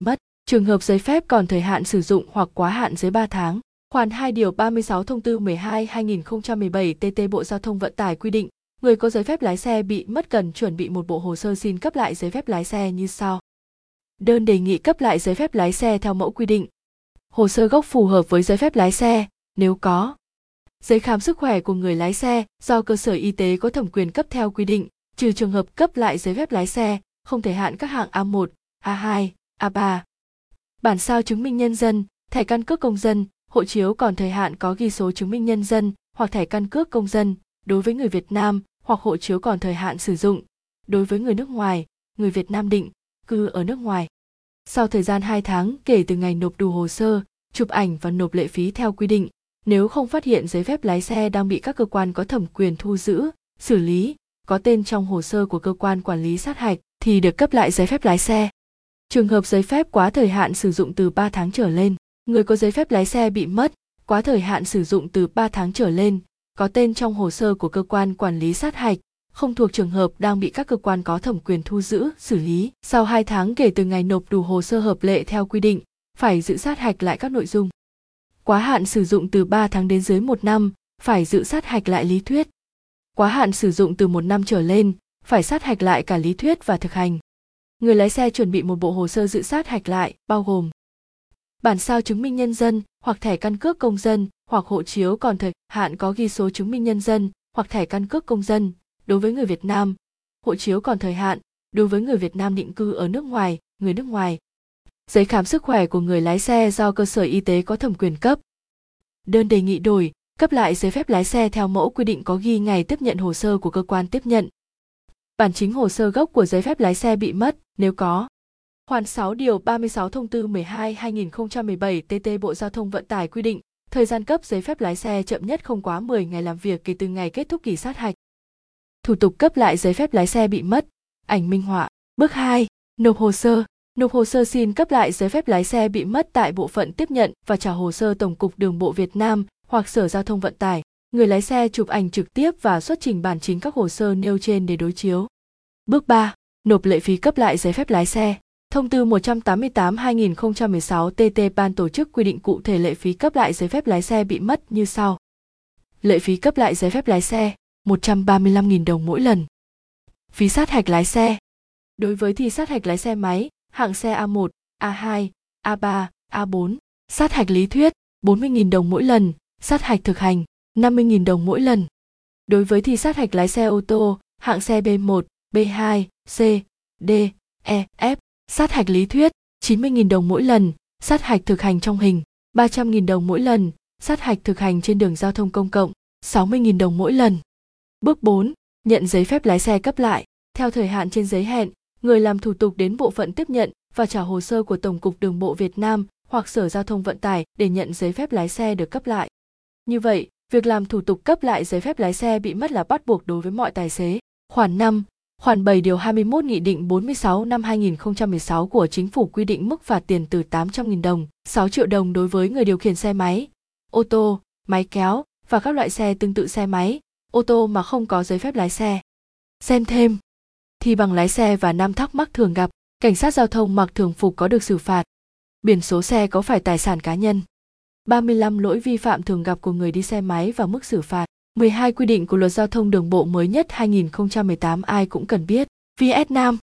mất. Trường hợp giấy phép còn thời hạn sử dụng hoặc quá hạn dưới 3 tháng. Khoản 2 điều 36 thông tư 12 2017 TT Bộ Giao thông Vận tải quy định, người có giấy phép lái xe bị mất cần chuẩn bị một bộ hồ sơ xin cấp lại giấy phép lái xe như sau. Đơn đề nghị cấp lại giấy phép lái xe theo mẫu quy định. Hồ sơ gốc phù hợp với giấy phép lái xe, nếu có. Giấy khám sức khỏe của người lái xe do cơ sở y tế có thẩm quyền cấp theo quy định, trừ trường hợp cấp lại giấy phép lái xe, không thể hạn các hạng A1, A2, À A3. Bản sao chứng minh nhân dân, thẻ căn cước công dân, hộ chiếu còn thời hạn có ghi số chứng minh nhân dân hoặc thẻ căn cước công dân đối với người Việt Nam hoặc hộ chiếu còn thời hạn sử dụng đối với người nước ngoài, người Việt Nam định cư ở nước ngoài. Sau thời gian 2 tháng kể từ ngày nộp đủ hồ sơ, chụp ảnh và nộp lệ phí theo quy định, nếu không phát hiện giấy phép lái xe đang bị các cơ quan có thẩm quyền thu giữ, xử lý, có tên trong hồ sơ của cơ quan quản lý sát hạch thì được cấp lại giấy phép lái xe. Trường hợp giấy phép quá thời hạn sử dụng từ 3 tháng trở lên, người có giấy phép lái xe bị mất, quá thời hạn sử dụng từ 3 tháng trở lên, có tên trong hồ sơ của cơ quan quản lý sát hạch, không thuộc trường hợp đang bị các cơ quan có thẩm quyền thu giữ, xử lý. Sau 2 tháng kể từ ngày nộp đủ hồ sơ hợp lệ theo quy định, phải dự sát hạch lại các nội dung. Quá hạn sử dụng từ 3 tháng đến dưới 1 năm, phải dự sát hạch lại lý thuyết. Quá hạn sử dụng từ 1 năm trở lên, phải sát hạch lại cả lý thuyết và thực hành. Người lái xe chuẩn bị một bộ hồ sơ dự sát hạch lại, bao gồm bản sao chứng minh nhân dân hoặc thẻ căn cước công dân hoặc hộ chiếu còn thời hạn có ghi số chứng minh nhân dân hoặc thẻ căn cước công dân đối với người Việt Nam, hộ chiếu còn thời hạn đối với người Việt Nam định cư ở nước ngoài, người nước ngoài. Giấy khám sức khỏe của người lái xe do cơ sở y tế có thẩm quyền cấp. Đơn đề nghị đổi, cấp lại giấy phép lái xe theo mẫu quy định có ghi ngày tiếp nhận hồ sơ của cơ quan tiếp nhận. Bản chính hồ sơ gốc của giấy phép lái xe bị mất, nếu có. Khoản 6 điều 36 thông tư 12 2017 TT Bộ Giao thông Vận tải quy định, thời gian cấp giấy phép lái xe chậm nhất không quá 10 ngày làm việc kể từ ngày kết thúc kỳ sát hạch. Thủ tục cấp lại giấy phép lái xe bị mất, ảnh minh họa. Bước 2, nộp hồ sơ. Nộp hồ sơ xin cấp lại giấy phép lái xe bị mất tại bộ phận tiếp nhận và trả hồ sơ Tổng cục Đường bộ Việt Nam hoặc Sở Giao thông Vận tải. Người lái xe chụp ảnh trực tiếp và xuất trình bản chính các hồ sơ nêu trên để đối chiếu. Bước 3. Nộp lệ phí cấp lại giấy phép lái xe. Thông tư 188-2016 TT Ban tổ chức quy định cụ thể lệ phí cấp lại giấy phép lái xe bị mất như sau. Lệ phí cấp lại giấy phép lái xe 135.000 đồng mỗi lần. Phí sát hạch lái xe. Đối với thi sát hạch lái xe máy, hạng xe A1, A2, A3, A4, sát hạch lý thuyết 40.000 đồng mỗi lần, sát hạch thực hành 50.000 đồng mỗi lần. Đối với thi sát hạch lái xe ô tô, hạng xe B1, B2, C, D, E, F, sát hạch lý thuyết 90.000 đồng mỗi lần, sát hạch thực hành trong hình 300.000 đồng mỗi lần, sát hạch thực hành trên đường giao thông công cộng 60.000 đồng mỗi lần. Bước 4. Nhận giấy phép lái xe cấp lại. Theo thời hạn trên giấy hẹn, người làm thủ tục đến bộ phận tiếp nhận và trả hồ sơ của Tổng cục Đường bộ Việt Nam hoặc Sở Giao thông Vận tải để nhận giấy phép lái xe được cấp lại. Như vậy, việc làm thủ tục cấp lại giấy phép lái xe bị mất là bắt buộc đối với mọi tài xế. Khoản 5. Khoản 7 điều 21 Nghị định 46 năm 2016 của Chính phủ quy định mức phạt tiền từ 800.000 đồng, 6 triệu đồng đối với người điều khiển xe máy, ô tô, máy kéo và các loại xe tương tự xe máy, ô tô mà không có giấy phép lái xe. Xem thêm. Thi bằng lái xe và năm thắc mắc thường gặp, cảnh sát giao thông mặc thường phục có được xử phạt. Biển số xe có phải tài sản cá nhân? 35 lỗi vi phạm thường gặp của người đi xe máy và mức xử phạt. 12 quy định của luật giao thông đường bộ mới nhất 2018 ai cũng cần biết. VS Nam